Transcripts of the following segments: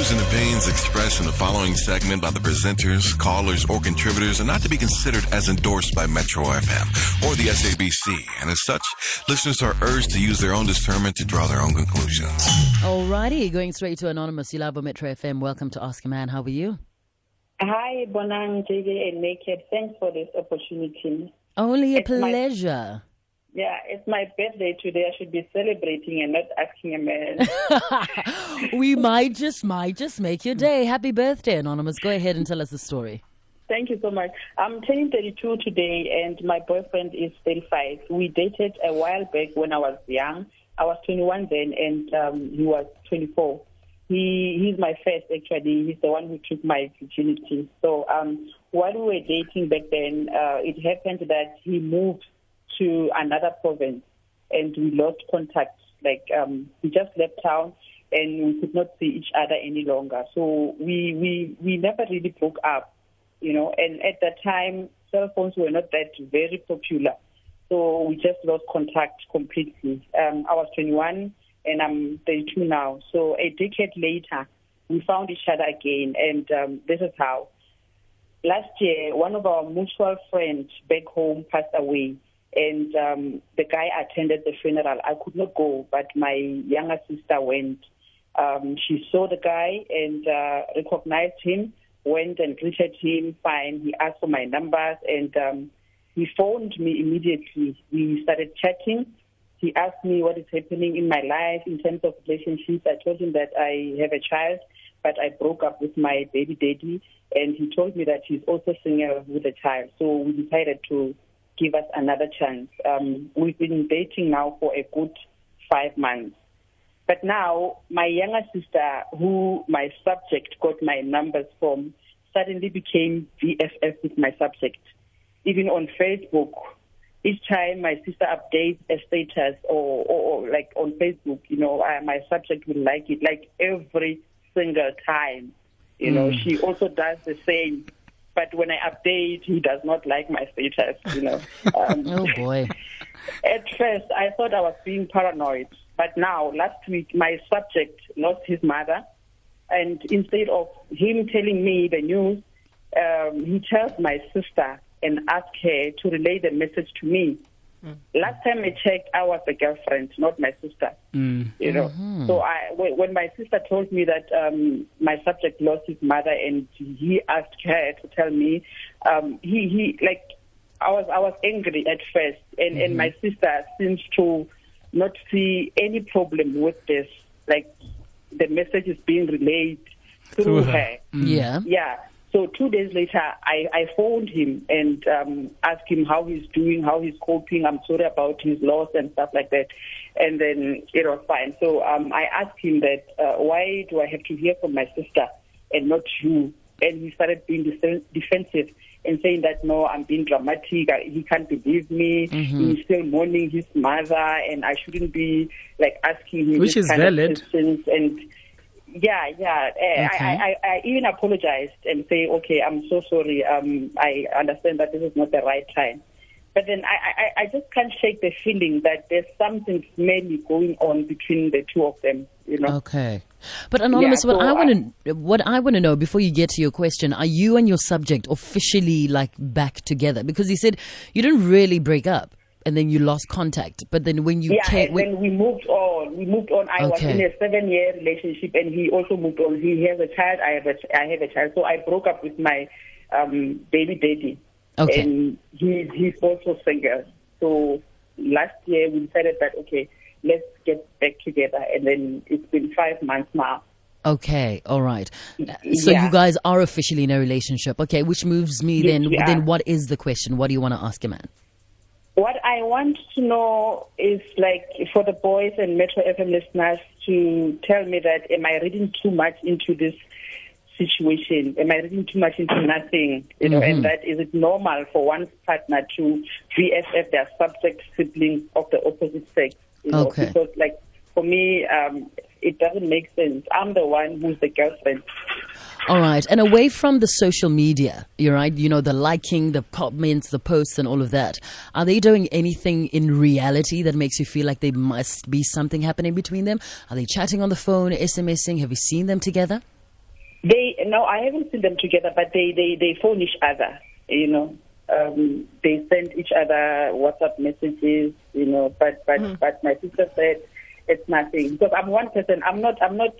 views and opinions expressed in the following segment by the presenters, callers, or contributors are not to be considered as endorsed by Metro FM or the SABC, and as such, listeners are urged to use their own discernment to draw their own conclusions. Alrighty, going straight to Anonymous. You love Metro FM. Welcome to Ask a Man. How are you? Hi, Bonang, JJ, and Naked. Thanks for this opportunity. Only a It's my- pleasure. Yeah, it's my birthday today. I should be celebrating and not asking a man. we might just might just make your day. Happy birthday, Anonymous. Go ahead and tell us the story. Thank you so much. I'm turning 32 today, and my boyfriend is 35. We dated a while back when I was young. I was 21 then, and um, he was 24. He he's my first actually. He's the one who took my virginity. So um, while we were dating back then, uh, it happened that he moved to another province, and we lost contact. Like um, we just left town, and we could not see each other any longer. So we we we never really broke up you know, and at that time, cell phones were not that very popular. So we just lost contact completely. Um, I was 21 and I'm 32 now. So a decade later, we found each other again, and um, this is how. Last year, one of our mutual friends back home passed away, and um, the guy attended the funeral. I could not go, but my younger sister went. Um, she saw the guy and uh, recognized him went and greeted him fine. He asked for my numbers and um, he phoned me immediately. We started chatting. He asked me what is happening in my life in terms of relationships. I told him that I have a child, but I broke up with my baby daddy. And he told me that he's also single with a child. So we decided to give us another chance. Um, we've been dating now for a good five months. But now, my younger sister, who my subject got my numbers from, suddenly became BFF with my subject. Even on Facebook, each time my sister updates a status or, or, or like on Facebook, you know, I, my subject will like it, like every single time. You know, she also does the same. But when I update, he does not like my status, you know. Um, Oh boy. at first, I thought I was being paranoid, but now, last week, my subject lost his mother, and instead of him telling me the news, um, he tells my sister and asks her to relay the message to me. Last time I checked, I was the girlfriend, not my sister. You know, so I when when my sister told me that um, my subject lost his mother, and he asked her to tell me, um, he he like I was I was angry at first, and and my sister seems to not see any problem with this. Like the message is being relayed through, Through her. her. Yeah. Yeah. So two days later, I, I phoned him and um, asked him how he's doing, how he's coping. I'm sorry about his loss and stuff like that. And then it was fine. So um, I asked him that uh, why do I have to hear from my sister and not you? And he started being defen- defensive and saying that no, I'm being dramatic. I, he can't believe me. He's still mourning his mother, and I shouldn't be like asking him Which is valid. And yeah, yeah. Eh, Okay. I, I, I even apologized and say, okay, I'm so sorry. Um, I understand that this is not the right time. But then I, I, I just can't shake the feeling that there's something smelly going on between the two of them. You know. Okay. But anonymous, Yeah, what so I I- want to what I want to know before you get to your question, are you and your subject officially like back together? Because he said you didn't really break up and then you lost contact, but then when you Yeah, came, and when, we moved on. We moved on. I was in a seven-year relationship, and he also moved on. He has a child. I have a, I have a child. So I broke up with my um, baby daddy, Okay. and he, he's also single. So last year we decided that okay, let's get back together, and then it's been five months now. okay, all right. So Yeah. you guys are officially in a relationship. Okay, which moves me Yes, then. Then what is the question? What do you want to ask a man? What I want to know is like for the boys and Metro FM listeners to tell me that am I reading too much into this situation? Am I reading too much into nothing? You know, and that is it normal for one partner to BFF their subject sibling of the opposite sex? You know, Okay. because like for me, um, it doesn't make sense. I'm the one who's the girlfriend. All right. And away from the social media, you're right, you know, the liking, the comments, the posts, and all of that, are they doing anything in reality that makes you feel like there must be something happening between them? Are they chatting on the phone, SMSing? Have you seen them together? They no, I haven't seen them together, but they they they phone each other. You know, um, they send each other WhatsApp messages. You know, but but Hmm. but my sister said it's nothing because I'm one person. I'm not. I'm not.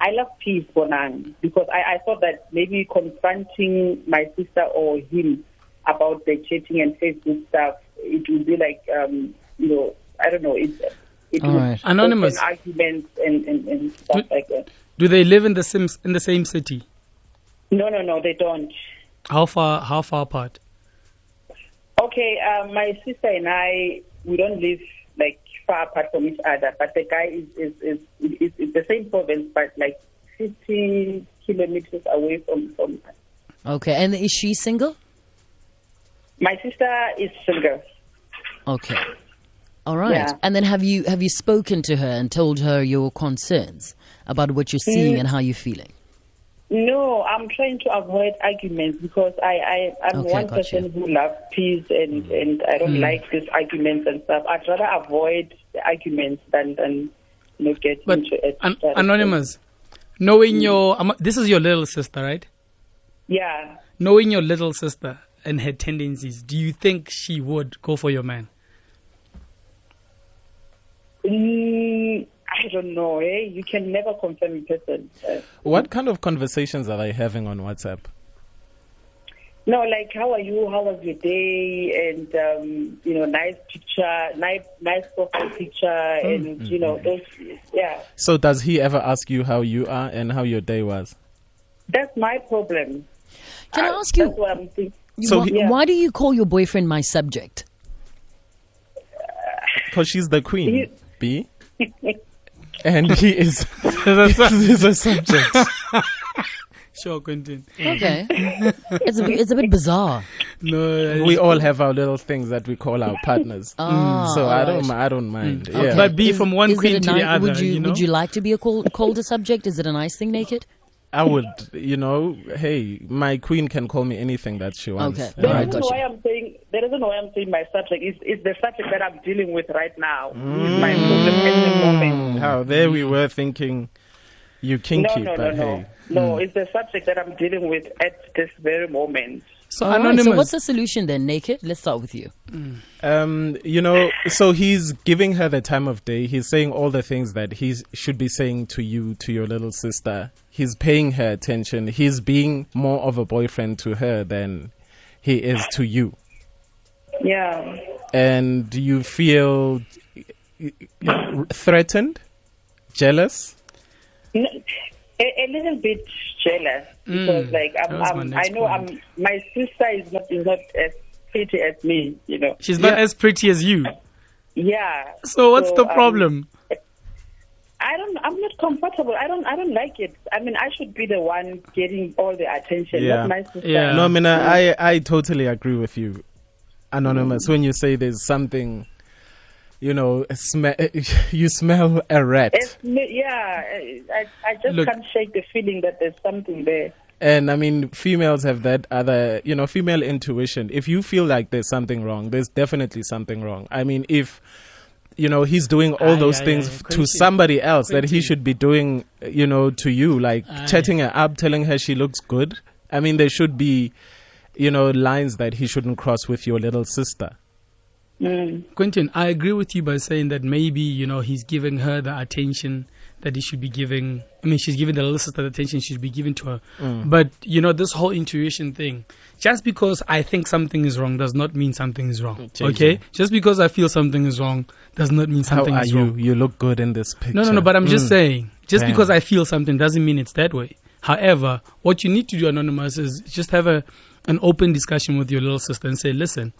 I love peace, Bonang, because I, I thought that maybe confronting my sister or him about the chatting and Facebook stuff, it would be like, um, you know, I don't know, it, it All would right. Anonymous. arguments and, and, and stuff Do- like that. Do they live in the same in the same city? No, no, no, they don't. How far? How far apart? Okay, um, my sister and I, we don't live like far apart from each other, but the guy is is is, is, is the same province, but like 50 kilometers away from from us. Okay, and is she single? My sister is single. Okay. All right. Yeah. And then have you have you spoken to her and told her your concerns about what you're seeing Mm. and how you're feeling? No, I'm trying to avoid arguments because I, I I'm Okay, one person you. who loves peace and and I don't like these arguments and stuff. I'd rather avoid the arguments than than you know get But into it. an- anonymous, knowing your um, this is your little sister, right? Yeah. Knowing your little sister and her tendencies, do you think she would go for your man? Mm, I don't know. Eh? You can never confirm in person. Uh, What kind of conversations are they having on WhatsApp? No, like how are you? How was your day? And um, you know, nice picture, nice nice profile picture, and you know those. Yeah, So does he ever ask you how you are and how your day was? that's my problem. Can I Uh, ask you- That's what I'm thinking. So why, he- Yeah. why do you call your boyfriend my subject? Because she's the queen, He- B. And he is, he is a subject. Sure, Quentin. Okay. it's, a, it's a bit bizarre. No, We all have our little things that we call our partners. Ah, mm, so I don't, right. I don't mind. Okay. Yeah. But be from one is queen a to the other, Would you, you know? would you like to be a cold, colder subject? Is it a nice thing, naked? I would, you know, hey, my queen can call me anything that she wants. Okay. The All right, reason why I'm saying the reason why I'm saying my subject is is the subject that I'm dealing with right now. Is mm. my problem at the moment. How there we were thinking you kinky, No, no, no, but no. hey. No, hmm. it's the subject that I'm dealing with at this very moment. So All right, anonymous. So what's the solution then, naked? Let's start with you. Hmm. Um, you know, so he's giving her the time of day. He's saying all the things that he should be saying to you, to your little sister. He's paying her attention. He's being more of a boyfriend to her than he is to you. Yeah. And do you feel uh, threatened, jealous. N- A, a little bit jealous because, like, I'm, that was my I'm, I know point. I'm. My sister is not is not as pretty as me. You know. She's not Yeah. as pretty as you. Yeah. So what's the um, problem? I don't. I'm not comfortable. I don't. I don't like it. I mean, I should be the one getting all the attention, Yeah. not my sister. Yeah. No, Mina, I, I totally agree with you, Anonymous. When you say there's something, you know, sm- you smell a rat. It's yeah. I, I just Look- can't shake the feeling that there's something there. And I mean, females have that other, you know, female intuition. If you feel like there's something wrong, there's definitely something wrong. I mean, if, you know, he's doing all Aye, those aye, things aye. to somebody else that he should be doing, you know, to you, like Aye. chatting her up, telling her she looks good. I mean, there should be, you know, lines that he shouldn't cross with your little sister. Quentin, I agree with you by saying that maybe, you know, he's giving her the attention that he should be giving. I mean, she's giving the little sister the attention she should be giving to her. But, you know, this whole intuition thing, just because I think something is wrong does not mean something is wrong. JJ. Okay? Just because I feel something is wrong does not mean How something are is you? wrong. You look good in this picture. No, no, no, but I'm just Mm. saying, just Damn. because I feel something doesn't mean it's that way. However, what you need to do, Anonymous, is just have a an open discussion with your little sister and say, listen,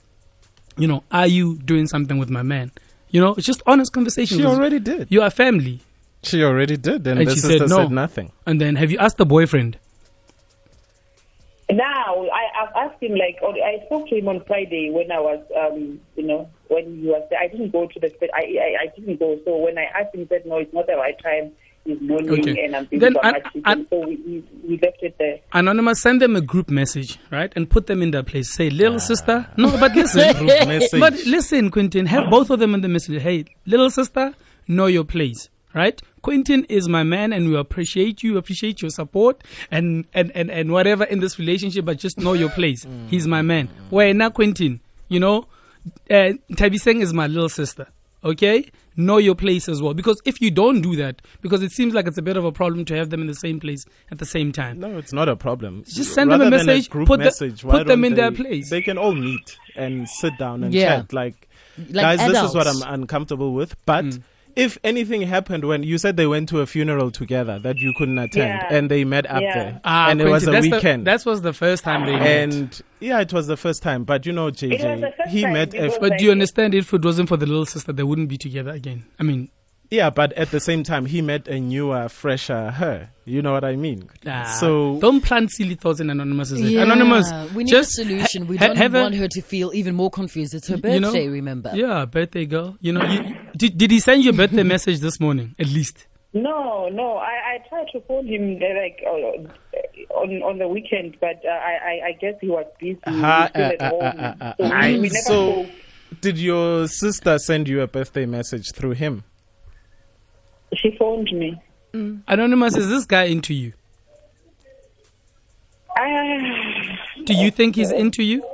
you know, are you doing something with my man? You know, it's just honest conversation. She 'cause already did. You are family. She already did, and, And the she sister said no. said nothing. And then have you asked the boyfriend? Now, I, I've asked him, like, I spoke to him on Friday when I was, um, you know, when he was there. I didn't go to the, I, I, I didn't go. So when I asked him, he said, no, it's not the right time. He's mourning Okay. and I'm busy Then for I- my children. So we, we, we left it there. Anonymous, send them a group message, right? And put them in their place. Say, little ah. sister. No, but listen. But listen, Quentin, have ah. both of them in the message. Hey, little sister, know your place, right? Quentin is my man and we appreciate you, appreciate your support and, and, and, and whatever in this relationship, but just know your place. Mm. He's my man. Where now Quentin, you know, uh, Tabiseng is my little sister. Okay? Know your place as well. Because if you don't do that, because it seems like it's a bit of a problem to have them in the same place at the same time. No, it's not a problem. Just send them a Rather than message, group put the- put them don't in their place. They can all meet and sit down and Yeah. chat. Like, Like guys, this is what I'm uncomfortable with. But Mm. If anything happened when you said they went to a funeral together that you couldn't attend Yeah. and they met up Yeah. there Ah, and it was a that's weekend. The, that was the first time they met. and yeah, it was the first time. But you know, It was the JJ, he met a because- But do you understand if it wasn't for the little sister, they wouldn't be together again? I mean, yeah, but at the same time, he met a newer, fresher her. You know what I mean? ah, so don't plant silly thoughts in Anonymous. Is it? Yeah, Anonymous, we need just a solution. We ha- don't have a- want her to feel even more confused. It's her You know, birthday, remember? Yeah, birthday girl. You know, you, did, did he send you a birthday message this morning? At least. No, no. I, I tried to phone him uh, like uh, on on the weekend, but uh, I, I I guess he was busy. Ha- still at uh, uh, home. uh, uh, so uh, we, we never so- spoke. did your sister send you a birthday message through him? She phoned me. Anonymous, is this guy into you? Ah, Do you think he's into you?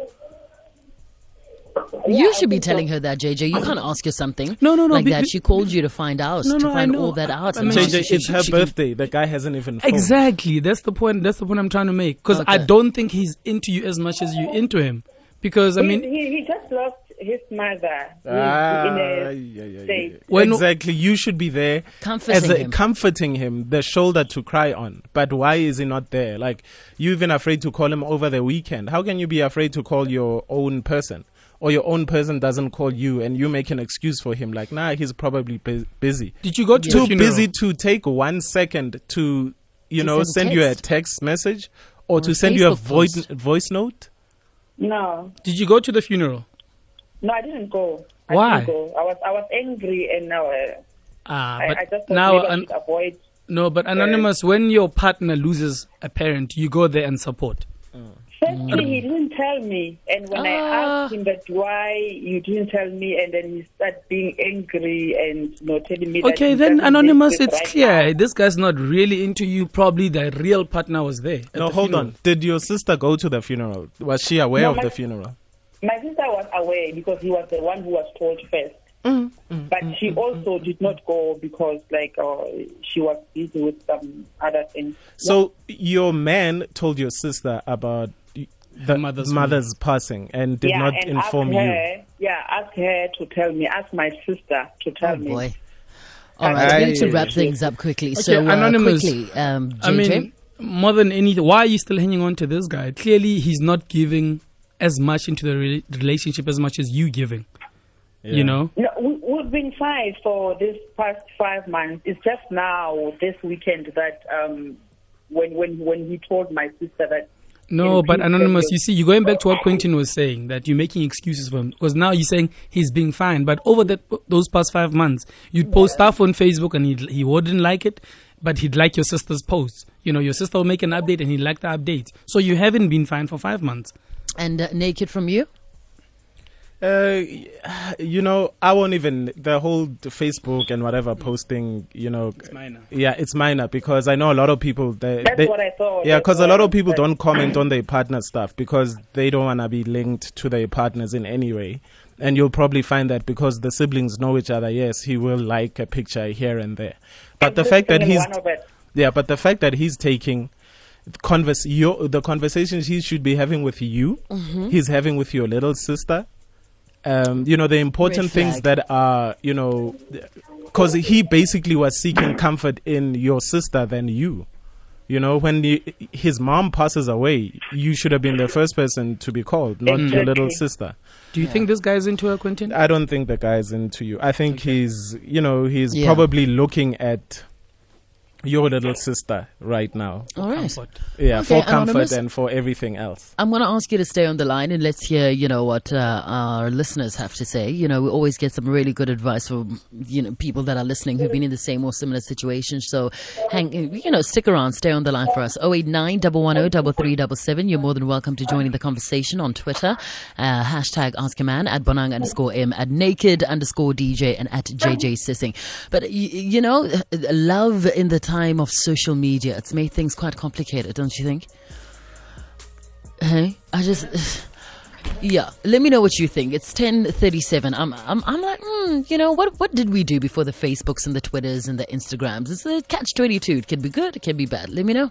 You should be telling her that, JJ. You can't ask her something No, no, no, like be- that. She called you to find out, No, to no, I find all that out. I and mean, JJ, she- it's she- her she can- birthday. The guy hasn't even phoned. Exactly. That's the point. That's the point I'm trying to make. Because I don't think he's into you as much as you into him. Because I he, mean, he, he just lost his mother. He's Ah, in a yeah, yeah, state. yeah. When- exactly. You should be there Comforting as a, him. comforting him, the shoulder to cry on. But why is he not there? Like you even afraid to call him over the weekend. How can you be afraid to call your own person? Or your own person doesn't call you, and you make an excuse for him, like, nah, he's probably bu- busy. did you go to Too busy to take one second to, you To know, send send you a text. text message, or, Or to a send you a voice voice note. No, Did you go to the funeral? No, I didn't go. I Why? Didn't go. I was I was angry, and now uh, Ah, I, but I just now maybe I an- avoid. no, but anonymous. When your partner loses a parent, you go there and support. Firstly, he didn't tell me, and when I Ah. asked him that why you didn't tell me, and then he started being angry and you know telling me. Okay, he then anonymous, it's right clear now. this guy's not really into you. Probably the real partner was there. No, the hold funeral. on. Did your sister go to the funeral? Was she aware No, of my- the funeral? My sister was away because he was the one who was told first. Mm, but she also did not go because, like, uh, she was busy with some other things. So your man told your sister about the mother's mother's, passing and did yeah, not and inform ask you. Yeah, ask her to tell me. Ask my sister to tell Oh me. boy. All right, we need to wrap things up quickly. Okay, so, uh, Anonymous. quickly, um, JJ. I mean, more than anything, why are you still hanging on to this guy? Clearly, he's not giving as much into the re- relationship as much as you giving. Yeah. You know, No, we, we've been fine for this past five months. It's just now, this weekend, that um, when when when he told my sister that. no, but anonymous. You see, you're going back to what Quentin was saying that you're making excuses for him because now you're saying he's being fine, but over that those past five months, you'd post stuff on Facebook and he he wouldn't like it, but he'd like your sister's posts. You know, your sister will make an update and he'd like the update. So you haven't been fine for five months. And uh, naked from you? Uh, you know, I won't even the whole Facebook and whatever posting. You know, It's minor. yeah, it's minor because I know a lot of people. They, That's they- what I thought. Yeah, because a lot of people don't comment on their partner stuff because they don't want to be linked to their partners in any way. And you'll probably find that because the siblings know each other, yes, he will like a picture here and there. But the fact that he's one of it. yeah, but the fact that he's taking converse your the conversations he should be having with you, Mm-hmm. he's having with your little sister. Um, you know the important things that are you know because he basically was seeking comfort in your sister than you. You know, when the, his mom passes away, you should have been the first person to be called, not your little sister. Do you think this guy's into her, Quentin? I don't think the guy's into you. I think he's, you know, he's Yeah. probably looking at your little sister right now. All right. Comfort. Yeah, Okay, for comfort Anonymous. and for everything else. I'm going to ask you to stay on the line and let's hear, you know, what uh, our listeners have to say. You know, we always get some really good advice from, you know, people that are listening who've been in the same or similar situations. So, hang, you know, stick around, stay on the line for us. 089 110 3377. You're more than welcome to join in the conversation on Twitter. Uh, hashtag Ask a Man at Bonang underscore M at Naked underscore DJ and at JJ Tsieng. But, y- you know, love in the time of social media, it's made things quite complicated, don't you think? Hey, I just. Yeah, let me know what you think. It's ten thirty-seven. I'm, I'm, I'm like, mm, you know, what, what did we do before the Facebooks and the Twitters and the Instagrams? It's a catch twenty-two. It can be good, it can be bad. Let me know.